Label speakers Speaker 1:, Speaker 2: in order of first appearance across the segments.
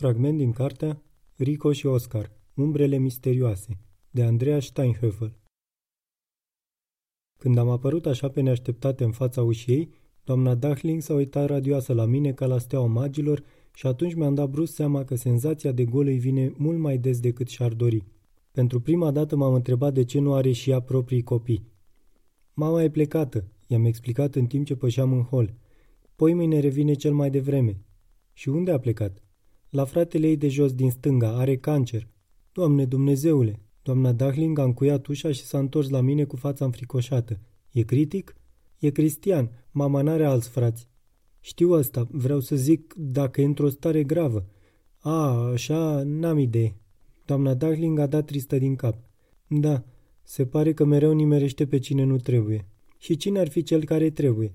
Speaker 1: Fragment din cartea Rico și Oscar, Umbrele misterioase, de Andreea Steinhöfel. Când am apărut așa pe neașteptate în fața ușii ei, doamna Dachling s-a uitat radioasă la mine ca la steaua magilor și atunci mi-am dat brusc seama că senzația de gol îi vine mult mai des decât și-ar dori. Pentru prima dată m-am întrebat de ce nu are și ea proprii copii. Mama e plecată, i-am explicat în timp ce pășeam în hol. Poi mâine revine cel mai devreme. Și unde a plecat? La fratele ei de jos din stânga, are cancer. Doamne Dumnezeule! Doamna Dahling a încuiat ușa și s-a întors la mine cu fața înfricoșată. E critic? E cristian. Mama n-are alți frați. Știu asta, vreau să zic dacă e într-o stare gravă. A, așa, n-am idee. Doamna Dahling a dat tristă din cap. Da, se pare că mereu nimerește pe cine nu trebuie. Și cine ar fi cel care trebuie?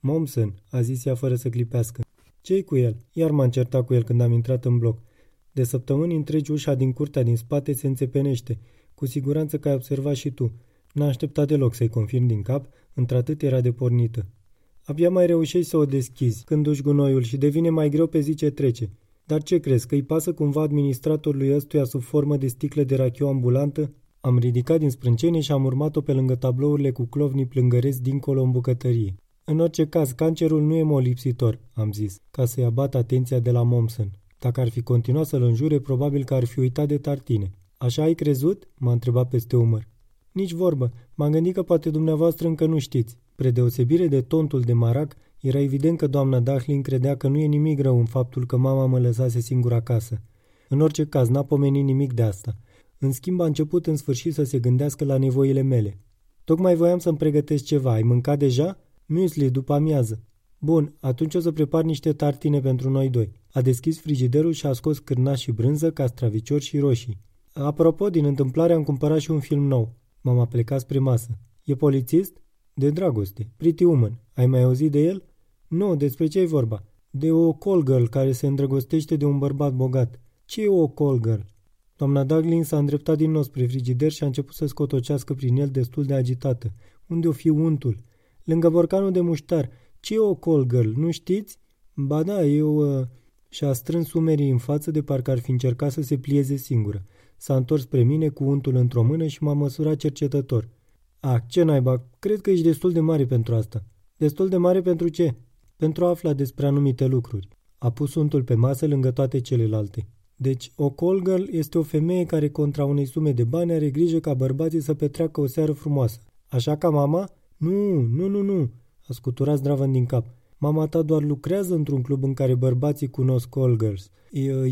Speaker 1: Momsen, a zis ea fără să clipească. Ce cu el? Iar m-am certat cu el când am intrat în bloc. De săptămâni întregi ușa din curtea din spate se înțepenește. Cu siguranță că ai observat și tu. N-a așteptat deloc să-i confirm din cap, într-atât era de pornită. Abia mai reușești să o deschizi când duci gunoiul și devine mai greu pe zi ce trece. Dar ce crezi, că îi pasă cumva administratorului ăstuia sub formă de sticlă de rachiu ambulantă? Am ridicat din sprâncene și am urmat-o pe lângă tablourile cu clovnii plângăresc dincolo în bucătărie. În orice caz, cancerul nu e molipsitor, am zis, ca să-i abat atenția de la Momsen. Dacă ar fi continuat să-l înjure, probabil că ar fi uitat de tartine. Așa ai crezut? m-a întrebat peste umăr. Nici vorbă. M-am gândit că poate dumneavoastră încă nu știți. Pre deosebire de tontul de marac, era evident că doamna Dahlin credea că nu e nimic rău în faptul că mama mă lăsase singur acasă. În orice caz, n-a pomenit nimic de asta. În schimb, a început în sfârșit să se gândească la nevoile mele. Tocmai voiam să-mi pregătesc ceva. Ai mâncat deja? Muesli, după amiază. Bun, atunci o să prepar niște tartine pentru noi doi. A deschis frigiderul și a scos cârnați și brânză, castraviciori și roșii. Apropo, din întâmplare am cumpărat și un film nou. M-am plecat spre masă. E polițist? De dragoste. Pretty Woman. Ai mai auzit de el? Nu, despre ce e vorba? De o call girl care se îndrăgostește de un bărbat bogat. Ce e o call girl? Doamna Daglin s-a îndreptat din nou spre frigider și a început să scotocească prin el destul de agitată. Unde o fi untul? Lângă borcanul de muștar. Ce e o call girl? Nu știți? Ba da, eu... Uh... Și-a strâns umerii în față de parcă ar fi încercat să se plieze singură. S-a întors spre mine cu untul într-o mână și m-a măsurat cercetător. A, ce naiba, cred că ești destul de mare pentru asta. Destul de mare pentru ce? Pentru a afla despre anumite lucruri. A pus untul pe masă lângă toate celelalte. Deci, o call girl este o femeie care contra unei sume de bani are grijă ca bărbații să petreacă o seară frumoasă. Așa ca mama? Nu, nu, nu, nu, a scuturat zdravăn din cap. Mama ta doar lucrează într-un club în care bărbații cunosc call girls.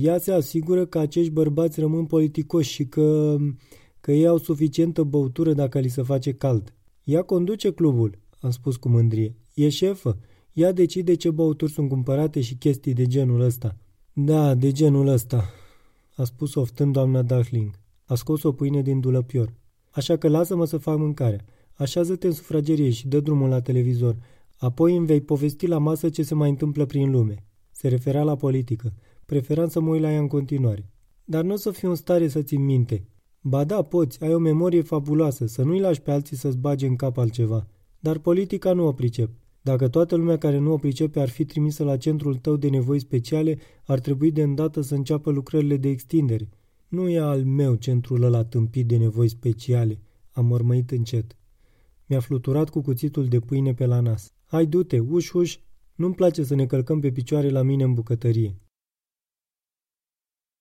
Speaker 1: Ea se asigură că acești bărbați rămân politicoși și că, că ei au suficientă băutură dacă li se face cald. Ea conduce clubul, am spus cu mândrie. E șefă. Ea decide ce băuturi sunt cumpărate și chestii de genul ăsta. Da, de genul ăsta, a spus oftând doamna Dachling. A scos o pâine din dulăpior. Așa că lasă-mă să fac mâncarea. Așează-te în sufragerie și dă drumul la televizor. Apoi îmi vei povesti la masă ce se mai întâmplă prin lume. Se referea la politică. Preferam să mă uit la ea în continuare. Dar nu o să fiu în stare să țin minte. Ba da, poți, ai o memorie fabuloasă, să nu-i lași pe alții să-ți bage în cap altceva. Dar politica nu o pricep. Dacă toată lumea care nu o pricepe ar fi trimisă la centrul tău de nevoi speciale, ar trebui de îndată să înceapă lucrările de extindere. Nu e al meu centrul ăla tâmpit de nevoi speciale, am mormăit încet. Mi-a fluturat cu cuțitul de pâine pe la nas. Hai, du-te, uș, uș, nu-mi place să ne călcăm pe picioare la mine în bucătărie.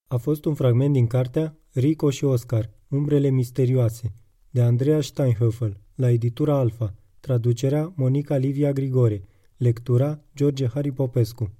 Speaker 1: A fost un fragment din cartea Rico și Oscar, Umbrele misterioase, de Andreea Steinhöfel, la editura Alfa, traducerea Monica Livia Grigore, lectura George Harry Popescu.